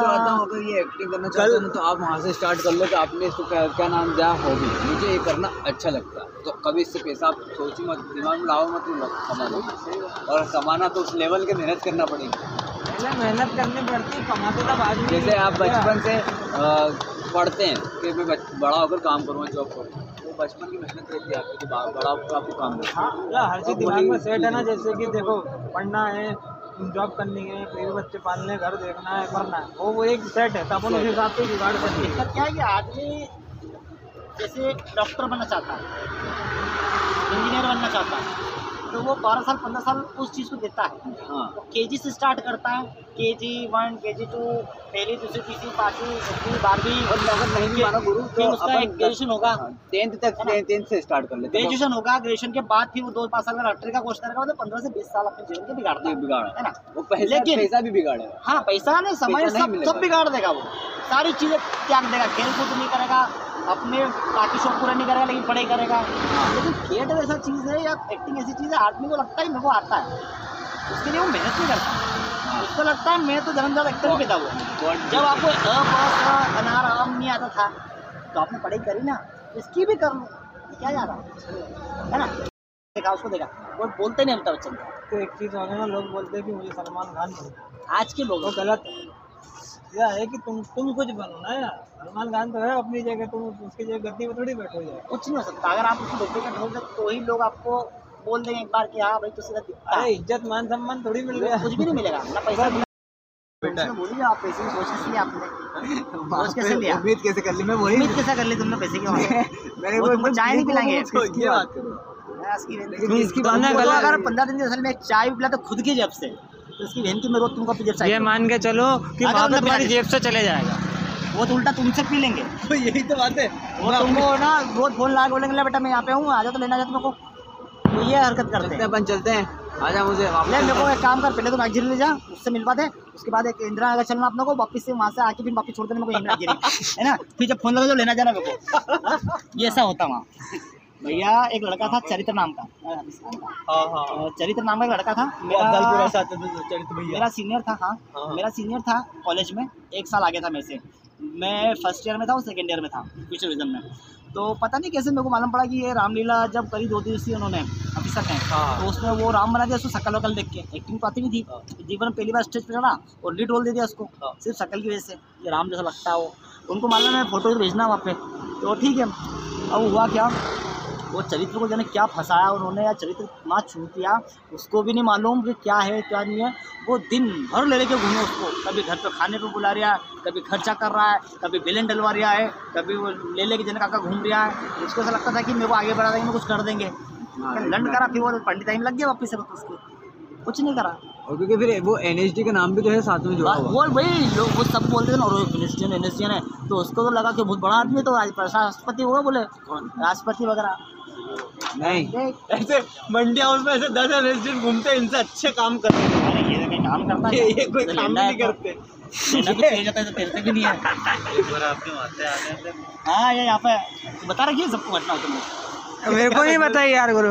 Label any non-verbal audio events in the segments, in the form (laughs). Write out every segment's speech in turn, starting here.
तो आता अगर ये एक्टिंग करना चाहते ना, तो आप वहाँ से स्टार्ट कर लो कि आपने इसको क्या क्या नाम दिया हॉबी मुझे ये करना अच्छा लगता है। तो कभी इससे पैसा आप सोची मत दिमाग में लाओ मत कमा लो और कमाना तो उस लेवल के मेहनत करना पड़ेगी। पहले मेहनत करनी पड़ती है कमाते तब आदमी जैसे आप बचपन से पढ़ते हैं कि मैं बड़ा होकर काम करूँगा जॉब करूँगा वो बचपन की मेहनत रहती है आपकी बड़ा होकर आपको काम हाँ हर चीज़ दिमाग में सेट है ना जैसे कि देखो पढ़ना है जॉब करनी है बीवी बच्चे पालने घर देखना है करना है। वो वो एक सेट है तब अपन उस हिसाब से जुगाड़ करनी है। क्या है कि आदमी जैसे डॉक्टर बनना चाहता है इंजीनियर बनना चाहता है तो वो बारह साल पंद्रह साल उस चीज़ को देता है। हाँ। के जी से स्टार्ट करता है के जी वन के जी टू पहली दूसरी तीसरी पाँचवीं छठवीं बारहवीं और नहीं भी मानो गुरु फिर उसका एक ग्रेजुएशन होगा। टेंथ तक टेंथ से स्टार्ट कर लेते ग्रेजुएशन होगा ग्रेजुएशन के बाद फिर वो दो पाँच साल का डॉक्टरी का कोर्स करेगा तो पंद्रह से बीस साल अपने जीवन के बिगाड़ता ये है बिगाड़ा। है ना? वो लेकिन- पैसा भी बिगाड़ेगा। हाँ पैसा नहीं समय सब सब बिगाड़ देगा वो। सारी चीज़ें त्याग देगा। खेल कूद नहीं करेगा अपने बाकी शौक पूरा नहीं करेगा लेकिन पढ़ाई करेगा। लेकिन थिएटर ऐसा चीज़ है या एक्टिंग ऐसी चीज़ है आदमी को लगता है मेरे को आता है। उसके लिए वो मेहनत नहीं करता। उसको लगता है मैं तो जन्मदार एक्टर पैदा हुआ जब आपको अ अनार आम नहीं आता था तो आपने पढ़ाई करी ना इसकी भी कर क्या जा रहा है? ना? देखा उसको देखा। वो बोलते नहीं अमिताभ बच्चन। तो एक चीज़ और है ना लोग बोलते हैं कि मुझे सलमान खान आज के लोग। गलत है। यह है कि तुम तुम कुछ बनो ना यार। सलमान खान तो है अपनी जगह तुम उसकी जगह गद्दी पे थोड़ी बैठो जाए कुछ नहीं हो सकता। अगर आप उसको का ढोल तो ही लोग आपको बोल देंगे एक बार कि हाँ भाई तो अरे है। इज़्ज़त मान सम्मान थोड़ी मिल गया। कुछ भी नहीं मिलेगा। ना पैसा मिलेगा आप पैसे की सोच कैसे आपने। कैसे लिया? उम्मीद कैसे कर ली? मैं वही उम्मीद कैसे कर ली तुमने पैसे की (laughs) मैंने तुमको चाय नहीं पिलाएँगे। ये बात करो। मैं इसकी बहन लेकिन की- इसकी तो बात तुमको गलत है। अगर पंद्रह दिन असल में एक चाय भी पिला तो खुद की जेब से। तो इसकी बहन की मैं रोज तुमको अपनी जेब से ये मान के चलो कि तुम्हारी जेब से चले जाएगा। वो तो उल्टा तुमसे पी लेंगे। तो (laughs) यही तो बात है। वो तुमको ना रोज फ़ोन ला के बोलेंगे बेटा मैं यहाँ पे हूँ आ जाओ तो लेना जाओ मेरे को। तो ये हरकत करते हैं। अपन चलते हैं। आजा मुझे ले मेरे को एक काम कर पहले तो नाइजीरिया ले जा उससे मिलवा दे। उसके बाद एक इंदिरा नगर चलना अपने को वापस से वहाँ से आके फिर वापस छोड़ देना मेरे को नाइजीरिया है ना? फिर जब फ़ोन लगा तो लेना जाना मेरे को। ये ऐसा होता वहाँ। भैया एक लड़का था चरित्र नाम का। हाँ हाँ। चरित्र नाम का एक लड़का था। मेरा तो चरित भैया। मेरा सीनियर था हाँ। हाँ। मेरा सीनियर था कॉलेज में एक साल आगे था मेरे से। मैं फ़र्स्ट ईयर में था और सेकेंड ईयर में था फ्यूचर विजन में। तो पता नहीं कैसे मेरे को मालूम पड़ा कि ये रामलीला जब करी दो दिन दिवसीय उन्होंने ऑफिसर ने हाँ। तो उसमें वो राम बना दिया उसको सकल वकल देख के एक्टिंग तो आती नहीं हाँ। थी जीवन में पहली बार स्टेज पर चढ़ा और लीड रोल दे दिया उसको हाँ। सिर्फ़ शकल की वजह से ये राम जैसा लगता है वो उनको मालूम है फ़ोटो भेजना वहाँ पे तो ठीक है अब हुआ क्या वो चरित्र को जाने क्या फंसाया उन्होंने या चरित्र इतना छू दिया उसको भी नहीं मालूम कि क्या है क्या नहीं है। वो दिन भर ले लेके घूमे उसको। कभी घर पे खाने पे बुला रहा है कभी खर्चा कर रहा है कभी बिलन डलवा रहा है कभी वो ले लेके जन काका घूम रहा है। उसको ऐसा लगता था कि मेरे को आगे बढ़ा देंगे कुछ कर देंगे। लंड करा फिर वो पंडित टाइम लग गया वापस से उसको। कुछ नहीं करा। और क्योंकि फिर वो एन का नाम भी तो है साथ में हुआ। वो वही लोग वो सब बोलते थे ना और क्रिश्चियन एनएसजियन है तो उसको तो लगा कि बहुत बड़ा आदमी है तो राष्ट्रपति होगा बोले। राष्ट्रपति वगैरह। नहीं। ऐसे मंडी हाउस में ऐसे दस रेजिडेंट घूमते हैं इनसे अच्छे काम करते हैं अरे ये कोई काम करता है ये कोई तो काम नहीं तो- करते। लेना तो तेज होता है तो तेरे से भी नहीं है। हाँ ये यहाँ पे बता रखिए सबको घटना तुमने मेरे को नहीं बताई यार गुरु।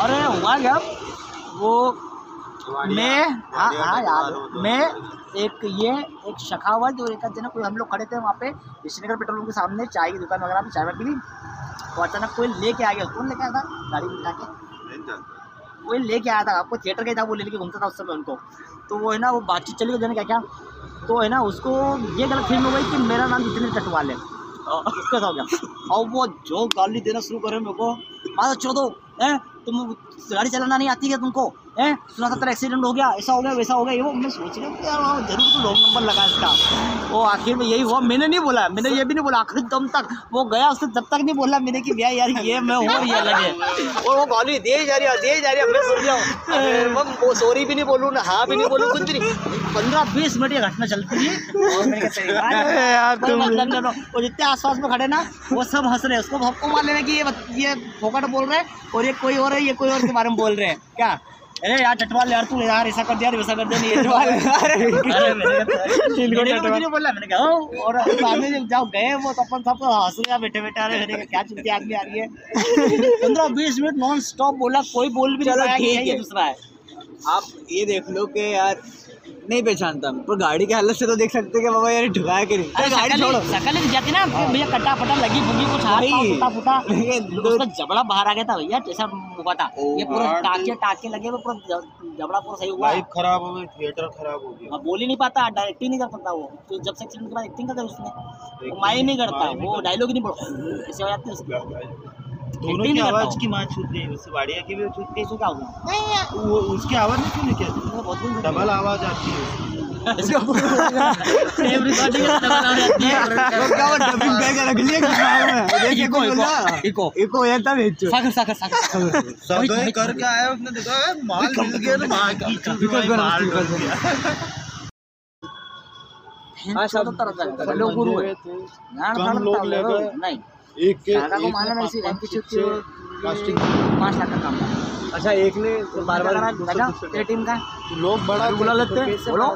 और हुआ क्या? वो मैं हाँ हाँ यार मैं एक ये एक शखावत और एक जना कोई हम लोग खड़े थे वहाँ पे विश्वनगर पेट्रोल पंप के सामने चाय की दुकान वगैरह पे चाय वाय पी ली तो अचानक कोई लेके आ गया। कौन लेके आया था? गाड़ी बिठा के। कोई लेके आया था। आपको थिएटर गया था वो लेके घूमता था उस समय उनको। तो वो है ना वो बातचीत चली गई क्या क्या? तो है ना उसको ये गलत फील हो गई कि मेरा नाम जितने टटवाल है। उसका ऐसा हो गया। और वो जो गाली देना शुरू करे मेरे को मारो चौदो है? तुम गाड़ी चलाना नहीं आती क्या तुमको? है? सुना था तेरा एक्सीडेंट हो गया ऐसा हो गया वैसा हो गया ये वो मैं सोच रहा हूँ यार हाँ, ज़रूर तो लॉन्ग नंबर लगा इसका। वो आखिर में यही हुआ मैंने नहीं बोला मैंने ये भी नहीं बोला आखिर दम तक वो गया उसने जब तक नहीं बोला मैंने कि भैया यार ये मैं हूँ ये अलग है। और वो गाली दे जा रही है दे जा रही है मैं सुन रहा हूँ वो सॉरी भी नहीं बोलूँ ना हाँ भी नहीं बोलूँ कुछ भी नहीं। पंद्रह बीस मिनट ये घटना चलती है और मैंने मतलब। और जितने आसपास में खड़े ना वो सब हंस रहे हैं। उसको सबको मालूम है कि ये ये फोकट बोल रहे हैं और ये कोई और है ये कोई और के बारे में बोल रहे हैं। क्या? अरे यार टटवाल यार तू यार ऐसा कर दिया वैसा कर दिया नहीं चटवाल टटवाल (laughs) अरे मैंने टटवाल। (laughs) बोला मैंने कहा और बाद में जब जाओ गए वो तो अपन सब हंस रहे हैं बैठे बैठे अरे मैंने क्या चुनती आदमी आ रही है (laughs) पंद्रह बीस मिनट नॉन स्टॉप बोला कोई बोल भी नहीं रहा पाया कि ये है। दूसरा है आप ये देख लो कि यार नहीं पहचानता। पर गाड़ी के हालत से तो देख सकते हैं कि बाबा यार ठुकाया कि नहीं गाड़ी छोड़ो। ही- शकल ही दिख जाती ना भैया कटा फटा लगी फुगी कुछ हाथ पाँव वही। फूटा फूटा उसका जबड़ा बाहर आ गया था भैया जैसा हुआ था। ये पूरा हाँ, टाके टाके लगे हुए पूरा जबड़ा पूरा सही हुआ। है लाइफ खराब हो गई थिएटर खराब हो गया। अब बोल ही नहीं पाता डायरेक्ट ही नहीं कर पाता वो। तो जब से एक्सीडेंट के बाद एक्टिंग करता है उसने वो माई नहीं करता वो डायलॉग ही नहीं बोलता ऐसे हो जाते है उसकी। दोनों की आवाज़ की माँ छूट गई उससे वाड़िया की भी छूट गई क्या होगा वो उसकी आवाज़ नहीं क्यों? क्या डबल आवाज़ आती है हो। है। हो जाता बेचो। सागर सागर सागर। सब करके आया उसने देखा "ए, माल मिल गया तो। हाँ लोग। नहीं। एक के एक कास्टिंग पाँच लाख का काम अच्छा एक ने तो बार बार टीम का? लोग बड़ा बुला लेते तो हैं बोलो।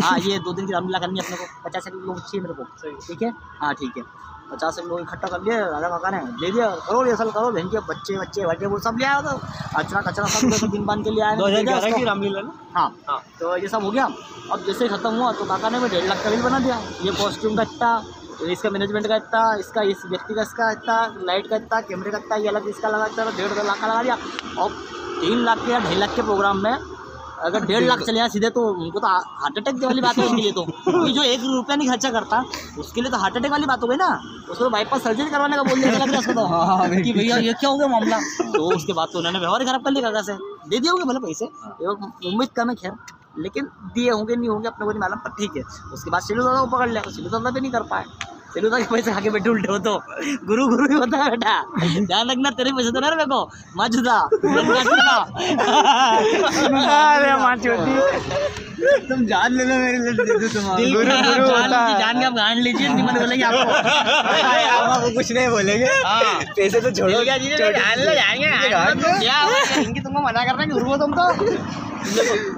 (laughs) हाँ ये दो दिन की रामलीला करनी है अपने को। पचास लोग चाहिए मेरे को। ठीक है? हाँ ठीक है। पचास लोग इकट्ठा कर लिए राजा काका ने ले दिया करो ये सब करो के बच्चे बच्चे बच्चे वो सब ले आया तो अचरा कचरा सब दिन बाँध के लिए आया दो हज़ार। की रामलीला हाँ। हाँ। तो ये सब हो गया। अब जैसे ही खत्म हुआ तो काका ने भी डेढ़ लाख का बिल बना दिया। ये कॉस्ट्यूम का इसका मैनेजमेंट का इतना इसका इस व्यक्ति का इसका इतना लाइट का इतना कैमरे का इतना ये अलग इसका लगा इतना डेढ़ दो लाख का लगा दिया। और तीन लाख के या ढाई लाख के प्रोग्राम में अगर डेढ़ लाख चले जाए सीधे तो उनको तो हार्ट अटैक वाली बात है उनके लिए तो। क्योंकि जो एक रुपया नहीं खर्चा करता उसके लिए तो हार्ट अटैक वाली बात हो गई ना। उसको तो बाईपास सर्जरी करवाने का बोल दिया लग रहा है उसको हाँ, तो कि भैया ये क्या हो गया मामला? तो उसके बाद तो उन्होंने व्यवहार खराब कर लिया काका से। दे दिए होंगे भले पैसे। उम्मीद कम है खैर लेकिन दिए होंगे नहीं होंगे अपने को नहीं मालूम पर ठीक है। उसके बाद सिलू दादा को पकड़ लिया सिलू दादा भी नहीं कर पाए। सिलू दादा के पैसे खा के बैठे उल्टे हो तो। गुरु गुरु ही होता है बेटा। ध्यान रखना तेरे पैसे तो ना मेरे को। माँ जुदा अरे माँ तुम जान ले लो मेरे लिए दे दो तुम गुरु गुरु जान की है। जान के आप गांड लीजिए नहीं मैंने बोलेंगे आपको। हम आपको कुछ नहीं बोलेंगे। पैसे तो छोड़ो। दिल का चीज़ है, जान लो जाएँगे गांड क्या इनकी तुमको मना कर रहे हैं गुरु हो तुम तो।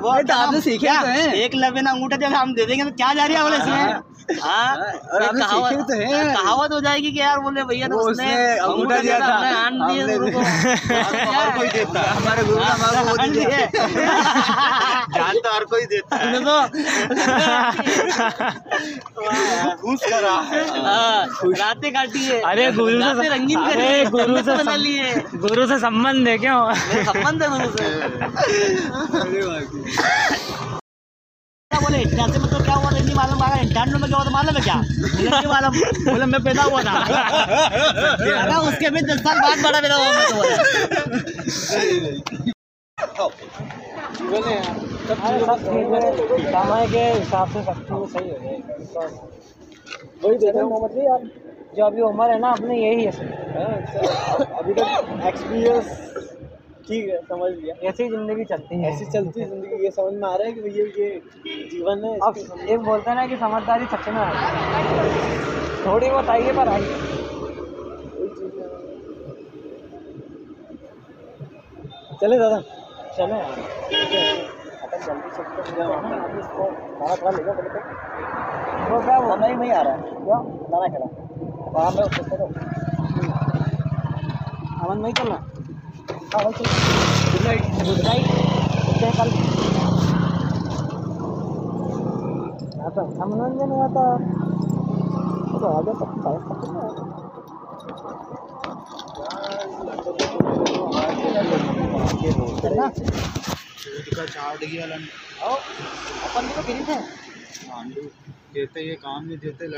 वो तो आपने सीखे क्या? तो हैं। एक लबे ना अंगूठा जब हम दे देंगे तो क्या जा रही है बोले इसमें? हाँ? और आपने कहावत तो हैं। कहावत हो जाएगी कि यार बोले भैया तो उसने अंगूठा दिया था। हमने को। (laughs) और कोई देता। हमारे गुरु ने हमारे वो दिया। जान तो हर कोई देता है। तो घूस करा है। हाँ, रातें काटी है। अरे गुरु से रंगीन करी अरे है, गुरु से बना सम- ली है। गुरु से संबंध है क्यों? मेरा संबंध है गुरु से। क्या बोले इक्यासी में तो क्या हुआ? क्या तो क्या? नहीं मालूम। अरे उसके भी दस साल बाद बड़ा हुआ समय के हिसाब से सब सही हो मतलब जो अभी उम्र है। ना अपने यही है अभी तक एक्सपीरियंस ठीक है समझ लिया। ऐसी ज़िंदगी चलती है। ऐसी चलती ज़िंदगी ये समझ में आ रहा है कि भैया ये जीवन है अब एक बोलते हैं ना कि समझदारी सच में है। थोड़ी बहुत आई है पर आई। चले दादा। चले। है जल्दी हैं खाना तो वो क्या वो नहीं नहीं आ रहा है। क्यों? लाना खड़ा। वहाँ पे अमन नहीं चलना हाँ गुड नाइट गुड नाइट कल मनोरंजन नहीं आता तो का चाट गया लन अपन भी तो गिरी थे देते ये काम नहीं देते